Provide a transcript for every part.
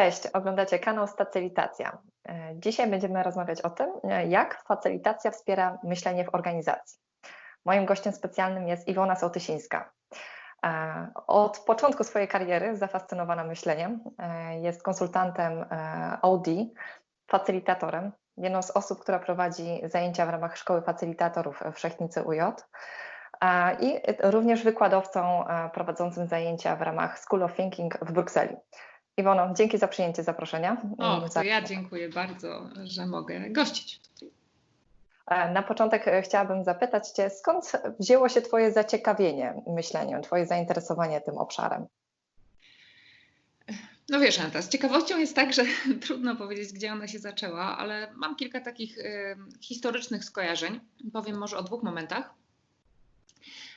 Cześć, oglądacie kanał Stacylitacja. E, dzisiaj będziemy rozmawiać o tym, e, jak facylitacja wspiera myślenie w organizacji. Moim gościem specjalnym jest Iwona Sołtysińska. E, od początku swojej kariery zafascynowana myśleniem. Jest konsultantem OD, facylitatorem, jedną z osób, która prowadzi zajęcia w ramach Szkoły Facylitatorów w Szechnicy UJ i również wykładowcą prowadzącym zajęcia w ramach School of Thinking w Brukseli. Iwono, dzięki za przyjęcie zaproszenia. O, to ja dziękuję bardzo, że mogę gościć. E, na początek e, chciałabym zapytać Cię, skąd wzięło się Twoje zaciekawienie myśleniem, Twoje zainteresowanie tym obszarem? No wiesz, Anta, z ciekawością jest tak, że trudno powiedzieć, gdzie ona się zaczęła, ale mam kilka takich y, historycznych skojarzeń. Powiem może o dwóch momentach.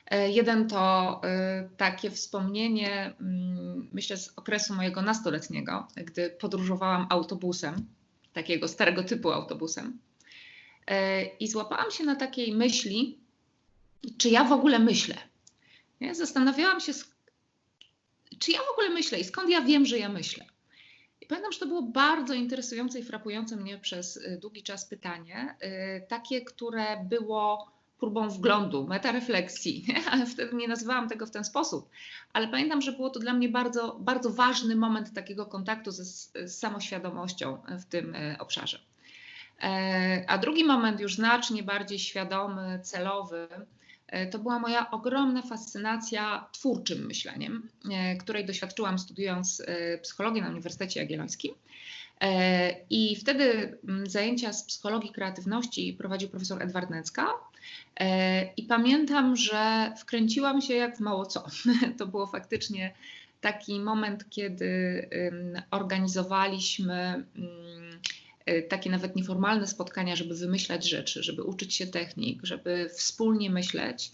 E, jeden to e, takie wspomnienie, mm, myślę, z okresu mojego nastoletniego, gdy podróżowałam autobusem, takiego starego typu autobusem. E, I złapałam się na takiej myśli, czy ja w ogóle myślę. Nie? Zastanawiałam się, czy ja w ogóle myślę i skąd ja wiem, że ja myślę. I pamiętam, że to było bardzo interesujące i frapujące mnie przez długi czas pytanie, takie, które było próbą wglądu, metarefleksji, ale wtedy nie nazywałam tego w ten sposób. Ale pamiętam, że było to dla mnie bardzo, bardzo ważny moment takiego kontaktu ze, z samoświadomością w tym e, obszarze. E, a drugi moment, już znacznie bardziej świadomy, celowy, e, to była moja ogromna fascynacja twórczym myśleniem, której doświadczyłam studiując psychologię na Uniwersytecie Jagiellońskim. I wtedy mm, zajęcia z psychologii kreatywności prowadził profesor Edward Necka. E, I pamiętam, że wkręciłam się jak w mało co. To było faktycznie taki moment, kiedy organizowaliśmy mm, e, takie nawet nieformalne spotkania, żeby wymyślać rzeczy, żeby uczyć się technik, żeby wspólnie myśleć.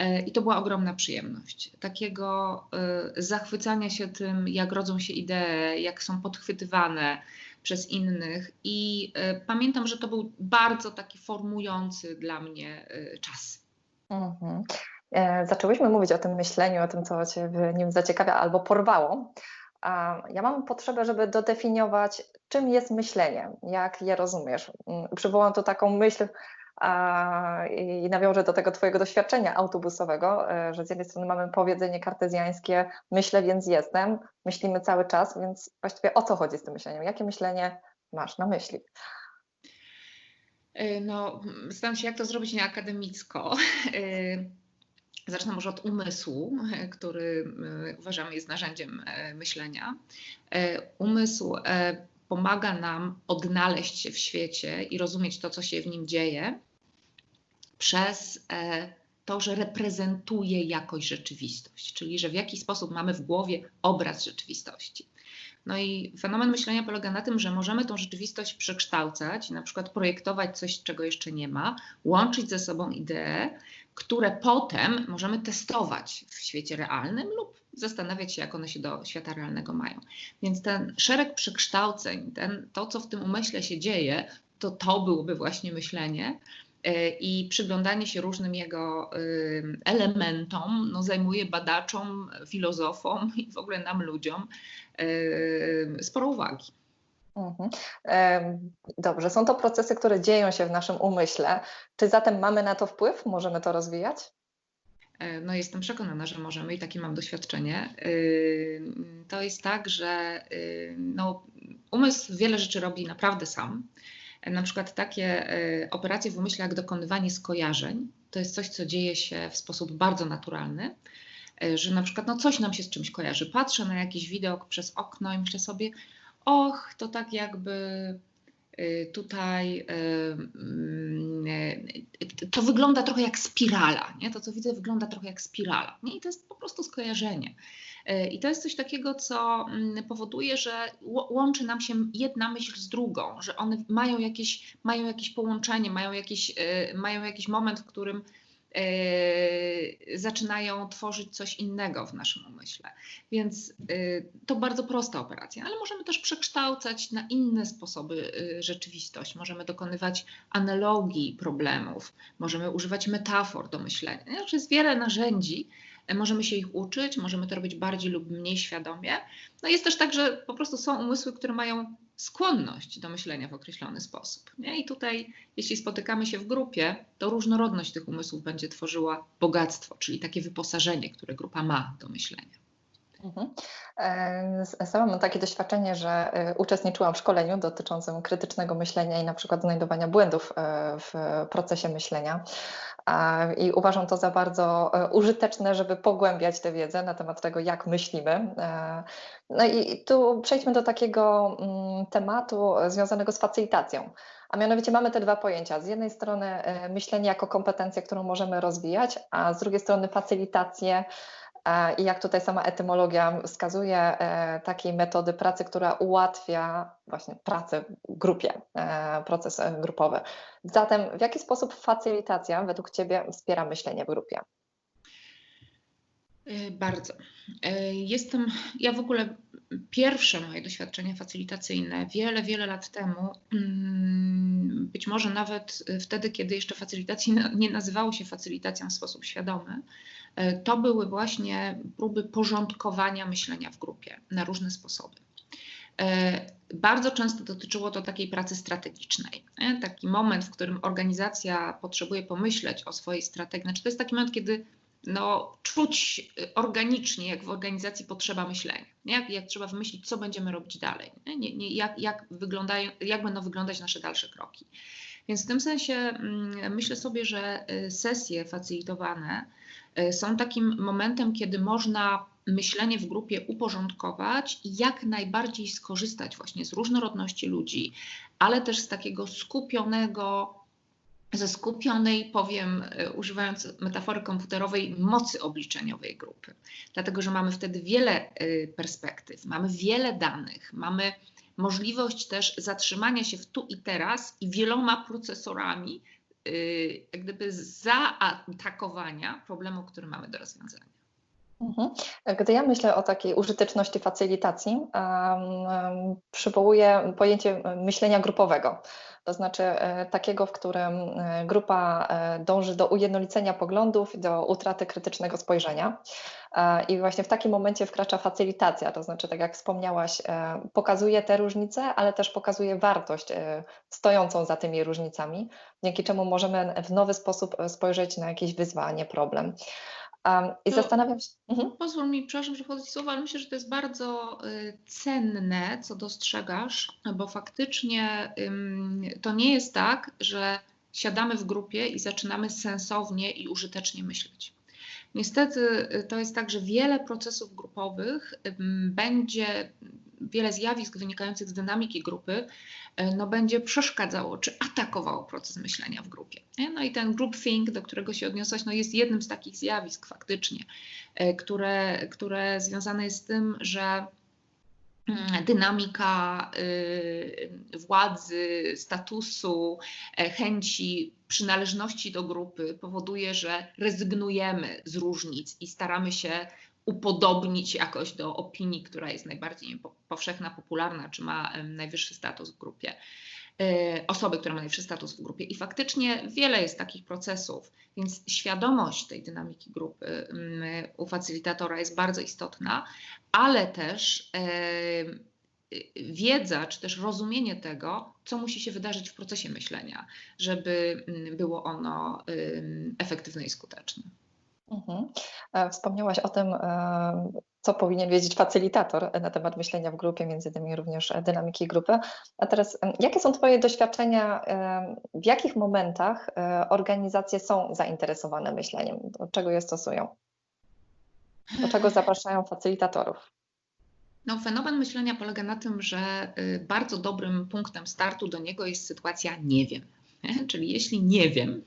E, I to była ogromna przyjemność. Takiego zachwycania się tym, jak rodzą się idee, jak są podchwytywane, przez innych. I y, pamiętam, że to był bardzo taki formujący dla mnie czas. Mhm. E, zaczęłyśmy mówić o tym myśleniu, o tym, co Cię w nim zaciekawia albo porwało. Ja mam potrzebę, żeby dodefiniować, czym jest myślenie, jak je rozumiesz. Mm, przywołam tu taką myśl, i nawiążę do tego Twojego doświadczenia autobusowego, e, że z jednej strony mamy powiedzenie kartezjańskie, myślę, więc jestem, myślimy cały czas, więc właściwie o co chodzi z tym myśleniem? Jakie myślenie masz na myśli? E, no, staram się, jak to zrobić nieakademicko. E, zacznę może od umysłu, który uważam jest narzędziem myślenia. Umysł pomaga nam odnaleźć się w świecie i rozumieć to, co się w nim dzieje, przez e, to, że reprezentuje jakoś rzeczywistość, czyli że w jakiś sposób mamy w głowie obraz rzeczywistości. No i fenomen myślenia polega na tym, że możemy tą rzeczywistość przekształcać, na przykład projektować coś, czego jeszcze nie ma, łączyć ze sobą idee, które potem możemy testować w świecie realnym lub zastanawiać się, jak one się do świata realnego mają. Więc ten szereg przekształceń, ten, to, co w tym umyśle się dzieje, to to byłoby właśnie myślenie. E, I przyglądanie się różnym jego elementom no, zajmuje badaczom, filozofom i w ogóle nam ludziom sporo uwagi. Mhm. Dobrze, są to procesy, które dzieją się w naszym umyśle. Czy zatem mamy na to wpływ? Możemy to rozwijać? E, no, jestem przekonana, że możemy i takie mam doświadczenie. To jest tak, że no, umysł wiele rzeczy robi naprawdę sam na przykład takie e, operacje w umyśle jak dokonywanie skojarzeń, to jest coś, co dzieje się w sposób bardzo naturalny, e, że na przykład no coś nam się z czymś kojarzy. Patrzę na jakiś widok przez okno i myślę sobie, och, to tak jakby tutaj mm, to wygląda trochę jak spirala, nie? To, co widzę, wygląda trochę jak spirala. Nie? I to jest po prostu skojarzenie. I to jest coś takiego, co mm, powoduje, że łączy nam się jedna myśl z drugą, że one mają jakieś, mają jakieś połączenie, mają jakiś, mają jakiś moment, w którym zaczynają tworzyć coś innego w naszym umyśle. Więc to bardzo prosta operacja, ale możemy też przekształcać na inne sposoby rzeczywistość. Możemy dokonywać analogii problemów, możemy używać metafor do myślenia. Znaczy jest wiele narzędzi, możemy się ich uczyć, możemy to robić bardziej lub mniej świadomie. No jest też tak, że po prostu są umysły, które mają skłonność do myślenia w określony sposób. Nie? I tutaj, jeśli spotykamy się w grupie, to różnorodność tych umysłów będzie tworzyła bogactwo, czyli takie wyposażenie, które grupa ma do myślenia. Mhm. E, sama mam takie doświadczenie, że e, uczestniczyłam w szkoleniu dotyczącym krytycznego myślenia i na przykład znajdowania błędów e, w procesie myślenia. I uważam to za bardzo użyteczne, żeby pogłębiać tę wiedzę na temat tego, jak myślimy. No i tu przejdźmy do takiego mm, tematu związanego z facylitacją. A mianowicie mamy te dwa pojęcia. Z jednej strony myślenie jako kompetencję, którą możemy rozwijać, a z drugiej strony facylitację E, I jak tutaj sama etymologia wskazuje, e, takiej metody pracy, która ułatwia właśnie pracę w grupie, e, proces grupowy. Zatem w jaki sposób facylitacja według Ciebie wspiera myślenie w grupie? Bardzo. Jestem, ja w ogóle pierwsze moje doświadczenie facylitacyjne wiele, wiele lat temu, mm, być może nawet wtedy, kiedy jeszcze facylitacji nie nazywało się facylitacją w sposób świadomy, E, to były właśnie próby porządkowania myślenia w grupie na różne sposoby. E, bardzo często dotyczyło to takiej pracy strategicznej. Taki moment, w którym organizacja potrzebuje pomyśleć o swojej strategii. Znaczy to jest taki moment, kiedy no, czuć organicznie, jak w organizacji potrzeba myślenia. Jak, jak trzeba wymyślić, co będziemy robić dalej. Nie, nie, jak, jak, wyglądają, jak będą wyglądać nasze dalsze kroki. Więc w tym sensie mm, myślę sobie, że y, sesje facilitowane y, są takim momentem, kiedy można myślenie w grupie uporządkować i jak najbardziej skorzystać właśnie z różnorodności ludzi, ale też z takiego skupionego, ze skupionej, powiem, y, używając metafory komputerowej, mocy obliczeniowej grupy. Dlatego, że mamy wtedy wiele perspektyw, mamy wiele danych, mamy możliwość też zatrzymania się w tu i teraz i wieloma procesorami, jak gdyby zaatakowania problemu, który mamy do rozwiązania. Mhm. Gdy ja myślę o takiej użyteczności facylitacji, przywołuję pojęcie myślenia grupowego to znaczy e, takiego, w którym e, grupa e, dąży do ujednolicenia poglądów, do utraty krytycznego spojrzenia. I właśnie w takim momencie wkracza facylitacja, to znaczy, tak jak wspomniałaś, pokazuje te różnice, ale też pokazuje wartość stojącą za tymi różnicami, dzięki czemu możemy w nowy sposób spojrzeć na jakieś wyzwanie, problem. Um, I to zastanawiam się. Mhm. Pozwól mi, przepraszam, że wchodzę słowa, ale myślę, że to jest bardzo y, cenne, co dostrzegasz, bo faktycznie y, to nie jest tak, że siadamy w grupie i zaczynamy sensownie i użytecznie myśleć. Niestety y, to jest tak, że wiele procesów grupowych będzie, wiele zjawisk wynikających z dynamiki grupy E, no, będzie przeszkadzało czy atakowało proces myślenia w grupie. No i ten groupthink, do którego się odniosłaś, no jest jednym z takich zjawisk faktycznie, e, które, które związane jest z tym, że mm, dynamika y, władzy, statusu, chęci przynależności do grupy powoduje, że rezygnujemy z różnic i staramy się upodobnić jakoś do opinii, która jest najbardziej powszechna, popularna, czy ma najwyższy status w grupie. E, osoby, która ma najwyższy status w grupie. I faktycznie wiele jest takich procesów, więc świadomość tej dynamiki grupy u facylitatora jest bardzo istotna, ale też wiedza, czy też rozumienie tego, co musi się wydarzyć w procesie myślenia, żeby było ono efektywne i skuteczne. Mhm. E, wspomniałaś o tym, e, co powinien wiedzieć facylitator na temat myślenia w grupie, między innymi również dynamiki grupy. A teraz, jakie są Twoje doświadczenia, w jakich momentach e, organizacje są zainteresowane myśleniem? Do czego je stosują? Do czego zapraszają facylitatorów? No, fenomen myślenia polega na tym, że y, bardzo dobrym punktem startu do niego jest sytuacja nie wiem. Czyli jeśli nie wiem,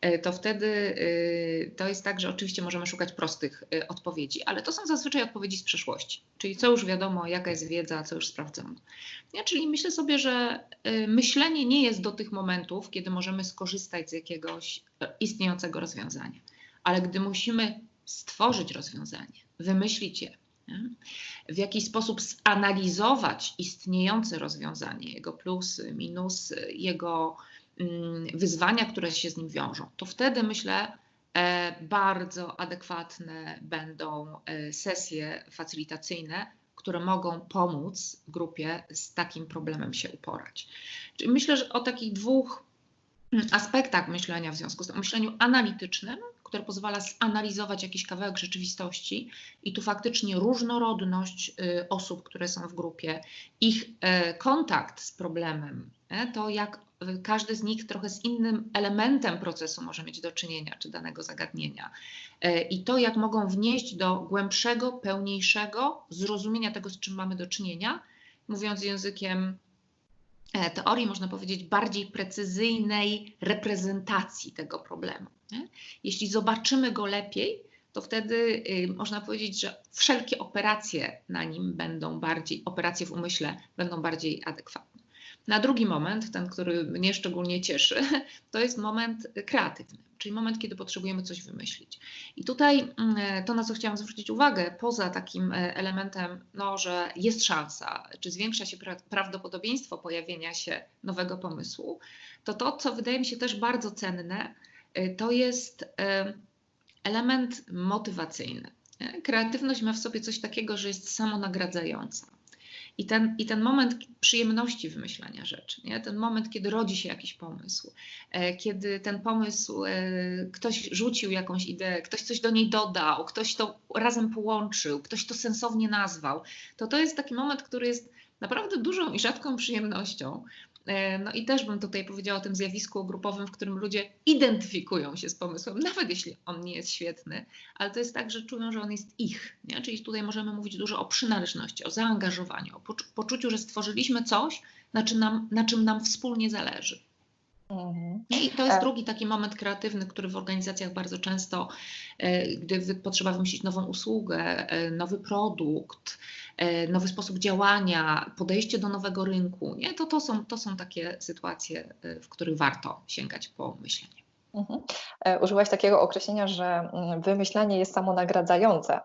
E, to wtedy e, to jest tak, że oczywiście możemy szukać prostych e, odpowiedzi, ale to są zazwyczaj odpowiedzi z przeszłości, czyli co już wiadomo, jaka jest wiedza, co już sprawdzono. Ja, czyli myślę sobie, że myślenie nie jest do tych momentów, kiedy możemy skorzystać z jakiegoś istniejącego rozwiązania, ale gdy musimy stworzyć rozwiązanie, wymyślić je, w jakiś sposób zanalizować istniejące rozwiązanie, jego plusy, minusy, jego Mm, wyzwania, które się z nim wiążą, to wtedy myślę, bardzo adekwatne będą sesje facylitacyjne, które mogą pomóc grupie z takim problemem się uporać. Czyli myślę, że o takich dwóch aspektach myślenia w związku z tym, myśleniu analitycznym, które pozwala zanalizować jakiś kawałek rzeczywistości i tu faktycznie różnorodność y, osób, które są w grupie, ich e, kontakt z problemem, e, to jak każdy z nich trochę z innym elementem procesu może mieć do czynienia, czy danego zagadnienia. E, I to, jak mogą wnieść do głębszego, pełniejszego zrozumienia tego, z czym mamy do czynienia, mówiąc językiem teorii, można powiedzieć, bardziej precyzyjnej reprezentacji tego problemu. Nie? Jeśli zobaczymy go lepiej, to wtedy y, można powiedzieć, że wszelkie operacje na nim będą bardziej, operacje w umyśle będą bardziej adekwatne. Na drugi moment, ten, który mnie szczególnie cieszy, to jest moment kreatywny, czyli moment, kiedy potrzebujemy coś wymyślić. I tutaj mm, to, na co chciałam zwrócić uwagę, poza takim e, elementem, no, że jest szansa, czy zwiększa się prawdopodobieństwo pojawienia się nowego pomysłu, to to, co wydaje mi się też bardzo cenne, e, to jest e, element motywacyjny. Kreatywność ma w sobie coś takiego, że jest samonagradzająca. I ten, I ten moment przyjemności wymyślania rzeczy, nie? ten moment, kiedy rodzi się jakiś pomysł, e, kiedy ten pomysł, e, ktoś rzucił jakąś ideę, ktoś coś do niej dodał, ktoś to razem połączył, ktoś to sensownie nazwał, to to jest taki moment, który jest naprawdę dużą i rzadką przyjemnością. E, no i też bym tutaj powiedziała o tym zjawisku grupowym, w którym ludzie identyfikują się z pomysłem, nawet jeśli on nie jest świetny, ale to jest tak, że czują, że on jest ich. Nie? Czyli tutaj możemy mówić dużo o przynależności, o zaangażowaniu, o poczuciu, że stworzyliśmy coś, na czym nam, na czym nam wspólnie zależy. Mhm. I to jest e. drugi taki moment kreatywny, który w organizacjach bardzo często, e, gdy potrzeba wymyślić nową usługę, nowy produkt, E, nowy sposób działania, podejście do nowego rynku, nie? To, to, są, to są takie sytuacje, e, w których warto sięgać po myślenie. Mhm. E, użyłaś takiego określenia, że mm, wymyślanie jest samonagradzające.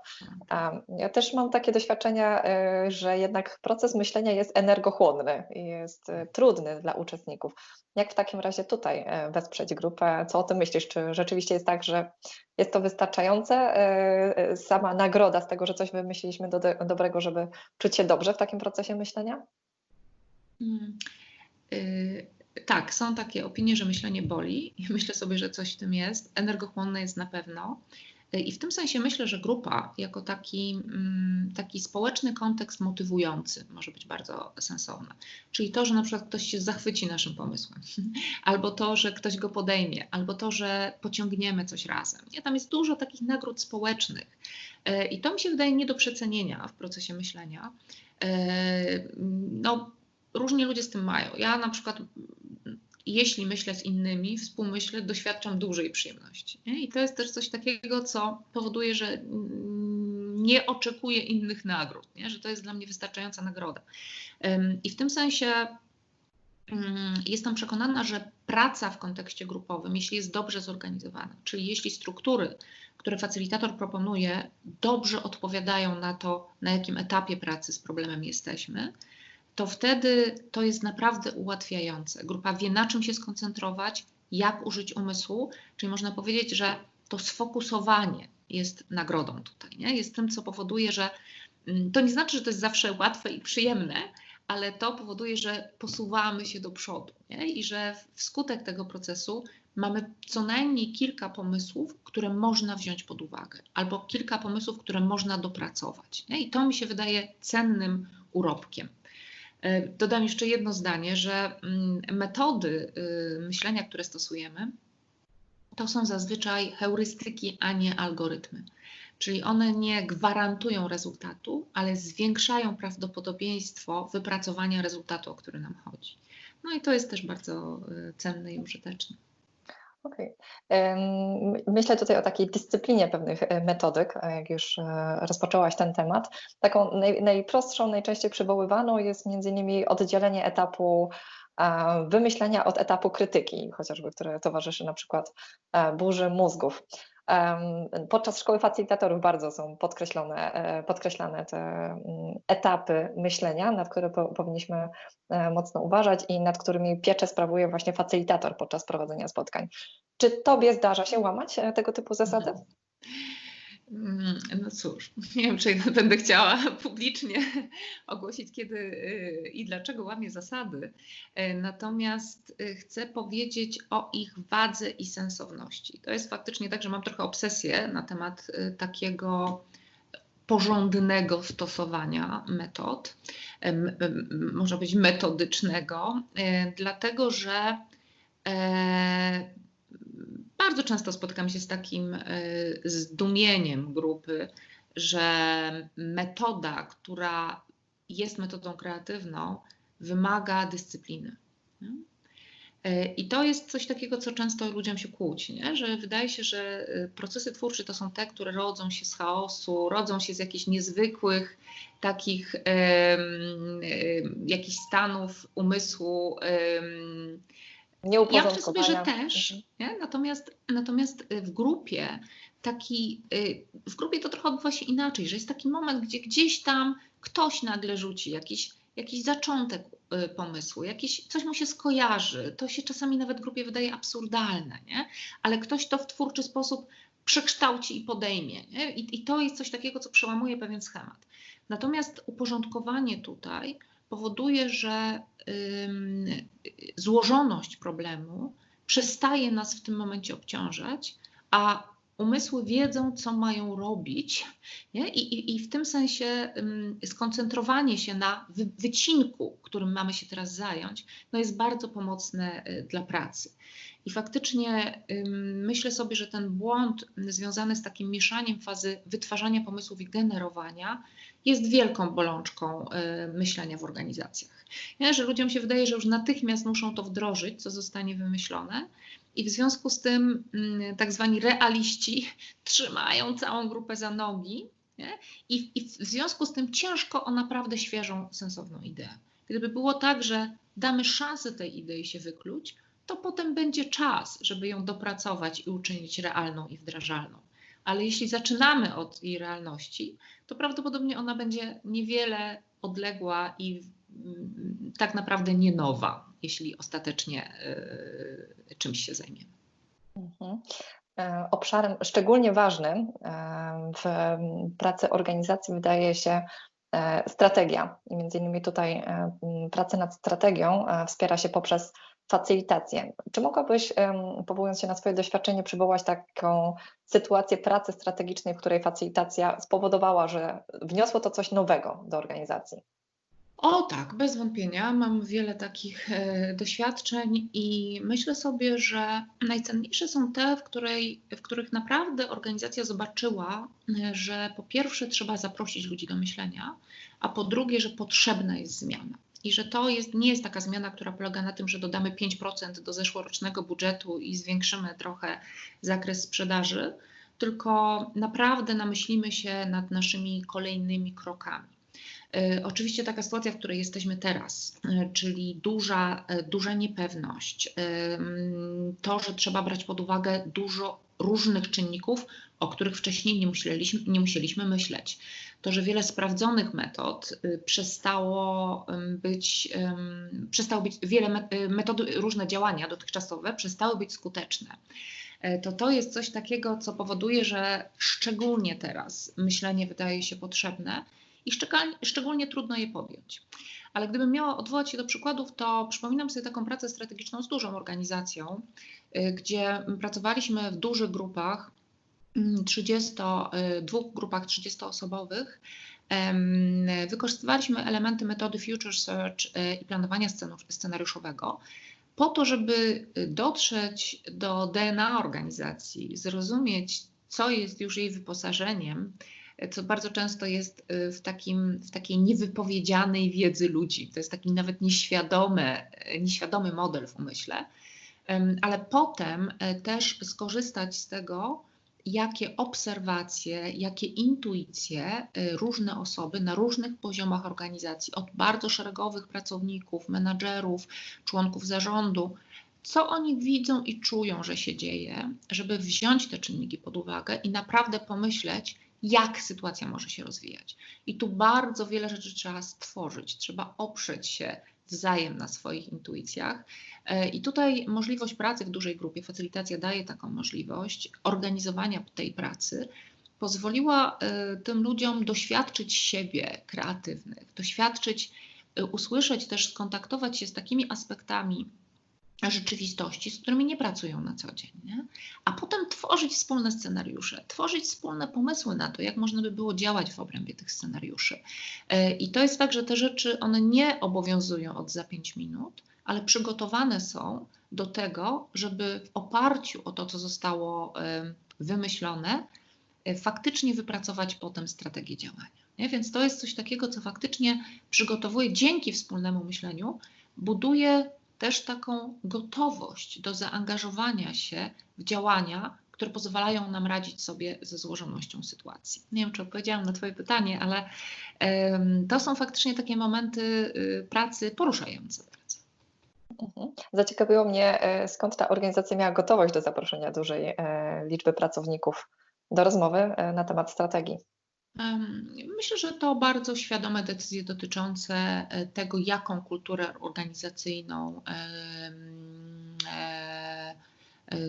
Ja też mam takie doświadczenia, e, że jednak proces myślenia jest energochłonny i jest e, trudny dla uczestników. Jak w takim razie tutaj wesprzeć grupę? Co o tym myślisz? Czy rzeczywiście jest tak, że jest to wystarczające? Sama nagroda z tego, że coś wymyśliliśmy do, dobrego, żeby czuć się dobrze w takim procesie myślenia? Hmm. Y tak, są takie opinie, że myślenie boli i myślę sobie, że coś w tym jest. Energochłonne jest na pewno. I w tym sensie myślę, że grupa jako taki, mm, taki społeczny kontekst motywujący może być bardzo sensowna. Czyli to, że na przykład ktoś się zachwyci naszym pomysłem, albo to, że ktoś go podejmie, albo to, że pociągniemy coś razem. Nie? Tam jest dużo takich nagród społecznych. E, I to mi się wydaje nie do przecenienia w procesie myślenia. E, no, różni ludzie z tym mają. Ja na przykład jeśli myślę z innymi, współmyślę, doświadczam dużej przyjemności. I to jest też coś takiego, co powoduje, że nie oczekuję innych nagród, nie? że to jest dla mnie wystarczająca nagroda. I w tym sensie jestem przekonana, że praca w kontekście grupowym, jeśli jest dobrze zorganizowana, czyli jeśli struktury, które facylitator proponuje, dobrze odpowiadają na to, na jakim etapie pracy z problemem jesteśmy, to wtedy to jest naprawdę ułatwiające. Grupa wie, na czym się skoncentrować, jak użyć umysłu, czyli można powiedzieć, że to sfokusowanie jest nagrodą tutaj, nie? jest tym, co powoduje, że mm, to nie znaczy, że to jest zawsze łatwe i przyjemne, ale to powoduje, że posuwamy się do przodu nie? i że wskutek tego procesu mamy co najmniej kilka pomysłów, które można wziąć pod uwagę, albo kilka pomysłów, które można dopracować. Nie? I to mi się wydaje cennym urobkiem. E, dodam jeszcze jedno zdanie, że mm, metody y, myślenia, które stosujemy, to są zazwyczaj heurystyki, a nie algorytmy. Czyli one nie gwarantują rezultatu, ale zwiększają prawdopodobieństwo wypracowania rezultatu, o który nam chodzi. No i to jest też bardzo y, cenne i użyteczne. Okej. Okay. Myślę tutaj o takiej dyscyplinie pewnych e, metodyk, jak już e, rozpoczęłaś ten temat. Taką naj, najprostszą, najczęściej przywoływaną jest między innymi oddzielenie etapu wymyślenia od etapu krytyki, chociażby, które towarzyszy na przykład e, burzy mózgów. Podczas szkoły facilitatorów bardzo są podkreślone, e, podkreślane te mm, etapy myślenia, nad które powinniśmy e, mocno uważać i nad którymi pieczę sprawuje właśnie facilitator podczas prowadzenia spotkań. Czy Tobie zdarza się łamać e, tego typu zasady? Mm, no cóż, nie wiem, czy będę chciała publicznie ogłosić, kiedy y, i dlaczego łamię zasady. E, natomiast y, chcę powiedzieć o ich wadze i sensowności. To jest faktycznie tak, że mam trochę obsesję na temat y, takiego porządnego stosowania metod, można powiedzieć metodycznego, dlatego że e, bardzo często spotykam się z takim e, zdumieniem grupy, że metoda, która jest metodą kreatywną, wymaga dyscypliny. E, I to jest coś takiego, co często ludziom się kłóci, nie? że wydaje się, że e, procesy twórcze to są te, które rodzą się z chaosu, rodzą się z jakichś niezwykłych takich um, jakichś stanów umysłu, um, ja myślę sobie, że też, mhm. Natomiast, natomiast y, w grupie taki, y, w grupie to trochę odbywa się inaczej, że jest taki moment, gdzie gdzieś tam ktoś nagle rzuci jakiś, jakiś zaczątek y, pomysłu, jakiś, coś mu się skojarzy, to się czasami nawet grupie wydaje absurdalne, nie? ale ktoś to w twórczy sposób przekształci i podejmie. Nie? I, I to jest coś takiego, co przełamuje pewien schemat. Natomiast uporządkowanie tutaj powoduje, że złożoność problemu przestaje nas w tym momencie obciążać, a umysły wiedzą, co mają robić, nie? I, i, i w tym sensie skoncentrowanie się na wy, wycinku, którym mamy się teraz zająć, no jest bardzo pomocne y, dla pracy. I faktycznie myślę sobie, że ten błąd związany z takim mieszaniem fazy wytwarzania pomysłów i generowania jest wielką bolączką y, myślenia w organizacjach. Nie? Że ludziom się wydaje, że już natychmiast muszą to wdrożyć, co zostanie wymyślone, i w związku z tym mm, tak zwani realiści trzymają całą grupę za nogi. I, I w związku z tym ciężko o naprawdę świeżą, sensowną ideę. Gdyby było tak, że damy szansę tej idei się wykluć, to potem będzie czas, żeby ją dopracować i uczynić realną i wdrażalną. Ale jeśli zaczynamy od jej realności, to prawdopodobnie ona będzie niewiele odległa i mm, tak naprawdę nie nowa, jeśli ostatecznie y, czymś się zajmiemy. Mhm. E, obszarem szczególnie ważnym e, w pracy organizacji wydaje się strategia. Między innymi tutaj pracę nad strategią wspiera się poprzez facylitację. Czy mogłabyś, powołując się na swoje doświadczenie, przywołać taką sytuację pracy strategicznej, w której facylitacja spowodowała, że wniosło to coś nowego do organizacji? O tak, bez wątpienia. Mam wiele takich e, doświadczeń i myślę sobie, że najcenniejsze są te, w, której, w których naprawdę organizacja zobaczyła, e, że po pierwsze trzeba zaprosić ludzi do myślenia, a po drugie, że potrzebna jest zmiana i że to jest, nie jest taka zmiana, która polega na tym, że dodamy 5% do zeszłorocznego budżetu i zwiększymy trochę zakres sprzedaży, tylko naprawdę namyślimy się nad naszymi kolejnymi krokami. E, oczywiście taka sytuacja, w której jesteśmy teraz, e, czyli duża, e, duża niepewność, to, że trzeba brać pod uwagę dużo różnych czynników, o których wcześniej nie musieliśmy, nie musieliśmy myśleć to, że wiele sprawdzonych metod y, przestało być, przestało być wiele y, metod, różne działania dotychczasowe przestały być skuteczne. E, to to jest coś takiego, co powoduje, że szczególnie teraz myślenie wydaje się potrzebne i szczególnie trudno je podjąć. Ale gdybym miała odwołać się do przykładów, to przypominam sobie taką pracę strategiczną z dużą organizacją, y, gdzie pracowaliśmy w dużych grupach 30, y, dwóch grupach 30-osobowych wykorzystywaliśmy elementy metody Future Search y, i planowania scenariuszowego po to, żeby dotrzeć do DNA organizacji, zrozumieć, co jest już jej wyposażeniem, co bardzo często jest y, w, takim, w takiej niewypowiedzianej wiedzy ludzi. To jest taki nawet nieświadomy, nieświadomy model w umyśle, ale potem też skorzystać z tego, jakie obserwacje, jakie intuicje y, różne osoby na różnych poziomach organizacji, od bardzo szeregowych pracowników, menadżerów, członków zarządu, co oni widzą i czują, że się dzieje, żeby wziąć te czynniki pod uwagę i naprawdę pomyśleć, jak sytuacja może się rozwijać. I tu bardzo wiele rzeczy trzeba stworzyć, trzeba oprzeć się wzajem na swoich intuicjach. E, I tutaj możliwość pracy w dużej grupie, facylitacja daje taką możliwość organizowania tej pracy, pozwoliła e, tym ludziom doświadczyć siebie kreatywnych, doświadczyć, e, usłyszeć też, skontaktować się z takimi aspektami rzeczywistości, z którymi nie pracują na co dzień, nie? a potem tworzyć wspólne scenariusze, tworzyć wspólne pomysły na to, jak można by było działać w obrębie tych scenariuszy. E, I to jest tak, że te rzeczy, one nie obowiązują od za pięć minut, ale przygotowane są do tego, żeby w oparciu o to, co zostało wymyślone, e, faktycznie wypracować potem strategię działania. Nie? Więc to jest coś takiego, co faktycznie przygotowuje dzięki wspólnemu myśleniu, buduje też taką gotowość do zaangażowania się w działania, które pozwalają nam radzić sobie ze złożonością sytuacji. Nie wiem, czy odpowiedziałam na Twoje pytanie, ale to są faktycznie takie momenty y, pracy poruszające. Mhm. Zaciekawiło mnie, e, skąd ta organizacja miała gotowość do zaproszenia dużej e, liczby pracowników do rozmowy e, na temat strategii. Myślę, że to bardzo świadome decyzje dotyczące e, tego, jaką kulturę organizacyjną e, e,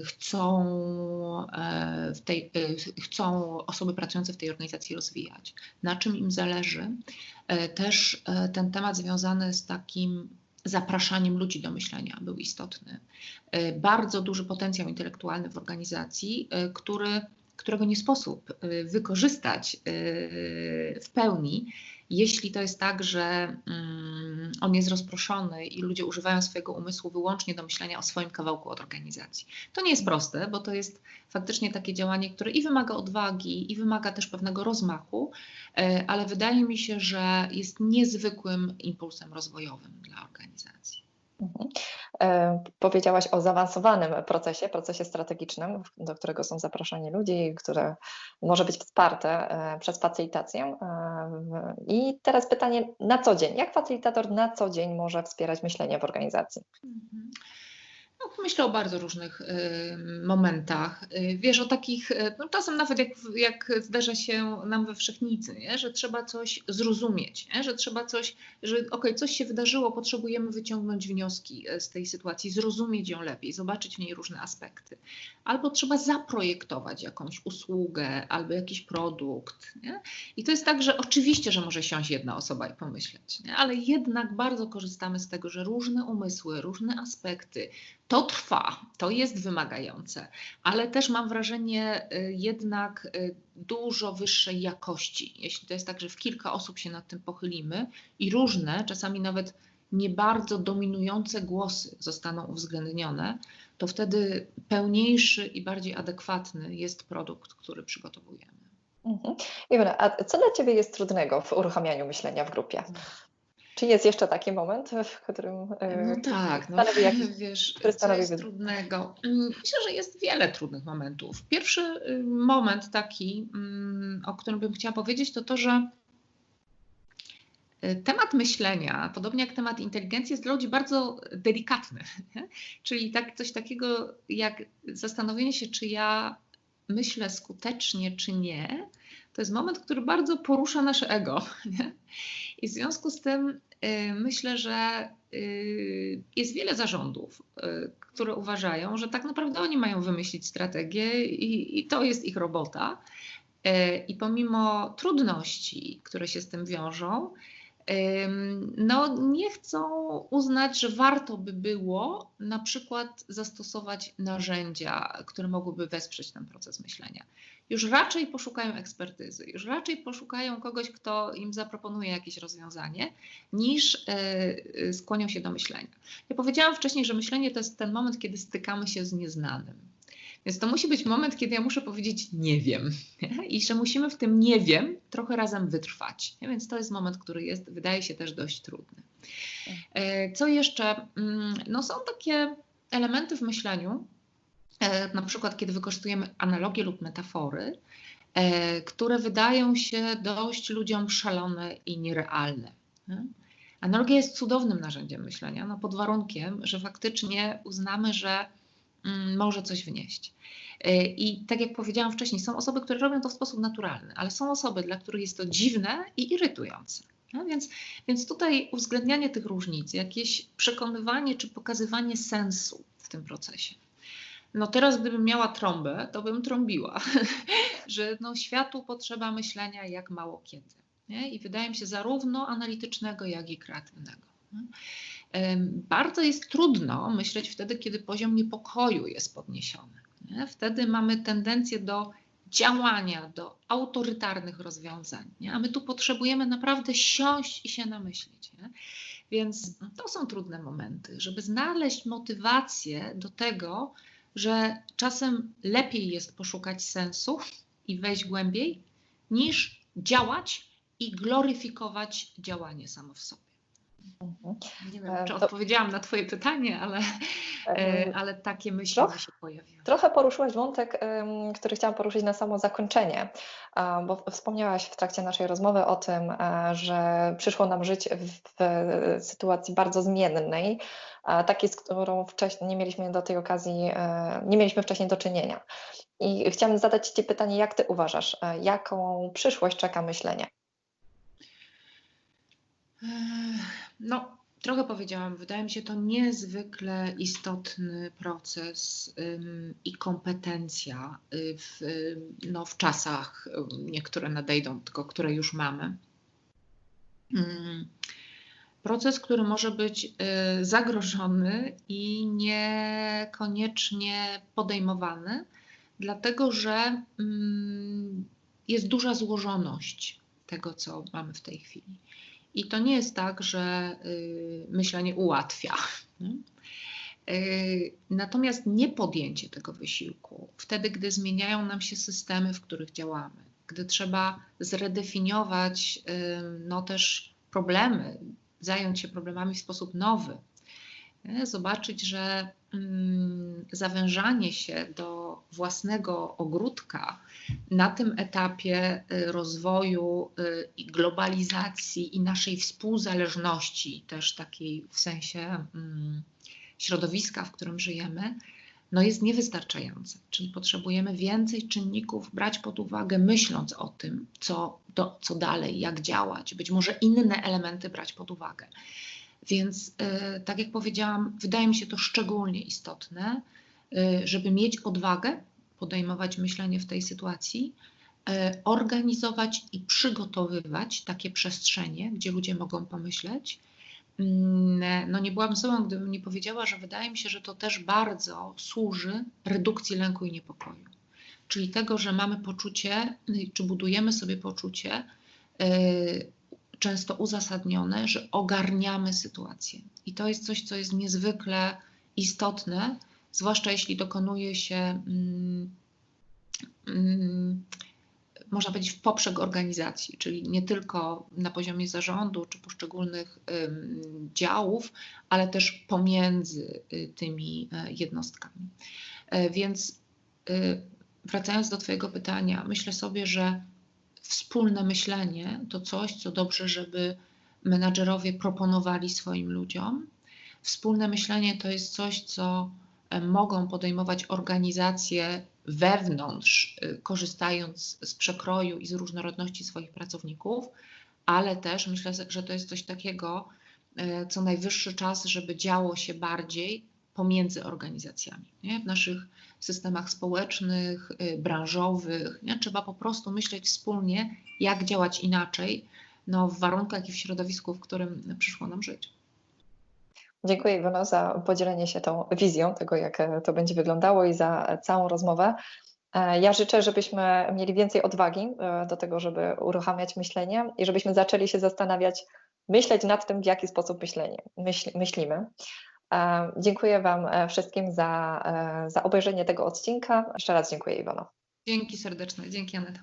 chcą, w tej, chcą osoby pracujące w tej organizacji rozwijać, na czym im zależy. Też ten temat związany z takim zapraszaniem ludzi do myślenia był istotny. Bardzo duży potencjał intelektualny w organizacji, który którego nie sposób y, wykorzystać y, w pełni, jeśli to jest tak, że mm, on jest rozproszony i ludzie używają swojego umysłu wyłącznie do myślenia o swoim kawałku od organizacji. To nie jest proste, bo to jest faktycznie takie działanie, które i wymaga odwagi, i wymaga też pewnego rozmachu, y, ale wydaje mi się, że jest niezwykłym impulsem rozwojowym dla organizacji. Mhm. E, powiedziałaś o zaawansowanym procesie, procesie strategicznym, do którego są zaproszeni ludzie, które może być wsparte e, przez facylitację. E, I teraz pytanie na co dzień. Jak facylitator na co dzień może wspierać myślenie w organizacji? Mhm. No, myślę o bardzo różnych y, momentach. Y, wiesz, o takich, y, no, czasem nawet jak, jak zdarza się nam we wszechnicy, nie? że trzeba coś zrozumieć, nie? że trzeba coś, że okej, okay, coś się wydarzyło, potrzebujemy wyciągnąć wnioski z tej sytuacji, zrozumieć ją lepiej, zobaczyć w niej różne aspekty. Albo trzeba zaprojektować jakąś usługę albo jakiś produkt. Nie? I to jest tak, że oczywiście, że może siąść jedna osoba i pomyśleć, ale jednak bardzo korzystamy z tego, że różne umysły, różne aspekty, to trwa, to jest wymagające, ale też mam wrażenie y, jednak y, dużo wyższej jakości. Jeśli to jest tak, że w kilka osób się nad tym pochylimy i różne, czasami nawet nie bardzo dominujące głosy zostaną uwzględnione, to wtedy pełniejszy i bardziej adekwatny jest produkt, który przygotowujemy. Mhm. Iwona, a co dla Ciebie jest trudnego w uruchamianiu myślenia w grupie? Czy jest jeszcze taki moment, w którym. E, no tak, no, jakiś, wiesz, który jest trudnego. Mm, myślę, że jest wiele trudnych momentów. Pierwszy y, moment taki, mm, o którym bym chciała powiedzieć, to to, że y, temat myślenia, podobnie jak temat inteligencji, jest dla ludzi bardzo delikatny. Czyli tak, coś takiego jak zastanowienie się, czy ja myślę skutecznie, czy nie, to jest moment, który bardzo porusza nasze ego. Nie? I w związku z tym y, myślę, że y, jest wiele zarządów, y, które uważają, że tak naprawdę oni mają wymyślić strategię i, i to jest ich robota. I pomimo trudności, które się z tym wiążą, no nie chcą uznać, że warto by było na przykład zastosować narzędzia, które mogłyby wesprzeć ten proces myślenia. Już raczej poszukają ekspertyzy, już raczej poszukają kogoś, kto im zaproponuje jakieś rozwiązanie, niż e, skłonią się do myślenia. Ja powiedziałam wcześniej, że myślenie to jest ten moment, kiedy stykamy się z nieznanym. Więc to musi być moment, kiedy ja muszę powiedzieć nie wiem i że musimy w tym nie wiem trochę razem wytrwać. Więc to jest moment, który jest, wydaje się też dość trudny. E, co jeszcze? Mm, no są takie elementy w myśleniu, e, na przykład kiedy wykorzystujemy analogie lub metafory, e, które wydają się dość ludziom szalone i nierealne. Nie? Analogia jest cudownym narzędziem myślenia, no pod warunkiem, że faktycznie uznamy, że może coś wnieść. Y, I tak jak powiedziałam wcześniej, są osoby, które robią to w sposób naturalny, ale są osoby, dla których jest to dziwne i irytujące. No więc, więc tutaj uwzględnianie tych różnic, jakieś przekonywanie czy pokazywanie sensu w tym procesie. No teraz, gdybym miała trąbę, to bym trąbiła, że no światu potrzeba myślenia jak mało kiedy. Nie? I wydaje mi się zarówno analitycznego, jak i kreatywnego. Bardzo jest trudno myśleć wtedy, kiedy poziom niepokoju jest podniesiony. Nie? Wtedy mamy tendencję do działania, do autorytarnych rozwiązań. Nie? A my tu potrzebujemy naprawdę siąść i się namyślić. Nie? Więc to są trudne momenty, żeby znaleźć motywację do tego, że czasem lepiej jest poszukać sensu i wejść głębiej, niż działać i gloryfikować działanie samo w sobie. Mhm. Nie wiem, e, czy to... odpowiedziałam na Twoje pytanie, ale, e, ale takie myśli trochę, się pojawiły. Trochę poruszyłaś wątek, który chciałam poruszyć na samo zakończenie, bo wspomniałaś w trakcie naszej rozmowy o tym, e, że przyszło nam żyć w sytuacji bardzo zmiennej, takiej, z którą wcześniej nie mieliśmy do tej okazji, nie mieliśmy wcześniej do czynienia. I chciałam zadać Ci pytanie, jak Ty uważasz, jaką przyszłość czeka myślenie? No, trochę powiedziałam, wydaje mi się to niezwykle istotny proces ym, i kompetencja y, w, no, w czasach, niektóre nadejdą, tylko które już mamy. Ym, proces, który może być y, zagrożony i niekoniecznie podejmowany, dlatego że y, jest duża złożoność tego, co mamy w tej chwili. I to nie jest tak, że y, myślenie ułatwia. Y, natomiast niepodjęcie tego wysiłku, wtedy, gdy zmieniają nam się systemy, w których działamy, gdy trzeba zredefiniować y, no też problemy, zająć się problemami w sposób nowy, zobaczyć, że mm, zawężanie się do własnego ogródka na tym etapie y, rozwoju y, i globalizacji i naszej współzależności, też takiej w sensie mm, środowiska, w którym żyjemy, no jest niewystarczające. Czyli potrzebujemy więcej czynników brać pod uwagę, myśląc o tym, co, do, co dalej, jak działać, być może inne elementy brać pod uwagę. Więc, y, tak jak powiedziałam, wydaje mi się to szczególnie istotne, żeby mieć odwagę podejmować myślenie w tej sytuacji, e, organizować i przygotowywać takie przestrzenie, gdzie ludzie mogą pomyśleć. Mm, no nie byłabym sobą, gdybym nie powiedziała, że wydaje mi się, że to też bardzo służy redukcji lęku i niepokoju. Czyli tego, że mamy poczucie, czy budujemy sobie poczucie, często uzasadnione, że ogarniamy sytuację. I to jest coś, co jest niezwykle istotne, zwłaszcza jeśli dokonuje się, mm, mm, można powiedzieć, w poprzek organizacji, czyli nie tylko na poziomie zarządu czy poszczególnych działów, ale też pomiędzy y, tymi e, jednostkami. E, więc y, wracając do Twojego pytania, myślę sobie, że wspólne myślenie to coś, co dobrze, żeby menadżerowie proponowali swoim ludziom. Wspólne myślenie to jest coś, co mogą podejmować organizacje wewnątrz, y, korzystając z przekroju i z różnorodności swoich pracowników, ale też myślę, że to jest coś takiego, y, co najwyższy czas, żeby działo się bardziej pomiędzy organizacjami. Nie? W naszych systemach społecznych, y, branżowych nie? trzeba po prostu myśleć wspólnie, jak działać inaczej no, w warunkach i w środowisku, w którym przyszło nam żyć. Dziękuję Iwono za podzielenie się tą wizją tego, jak e, to będzie wyglądało i za całą rozmowę. E, ja życzę, żebyśmy mieli więcej odwagi e, do tego, żeby uruchamiać myślenie i żebyśmy zaczęli się zastanawiać, myśleć nad tym, w jaki sposób myślenie, myśl, myślimy. Dziękuję Wam wszystkim za, za obejrzenie tego odcinka. Jeszcze raz dziękuję Iwono. Dzięki serdeczne. Dzięki Aneta.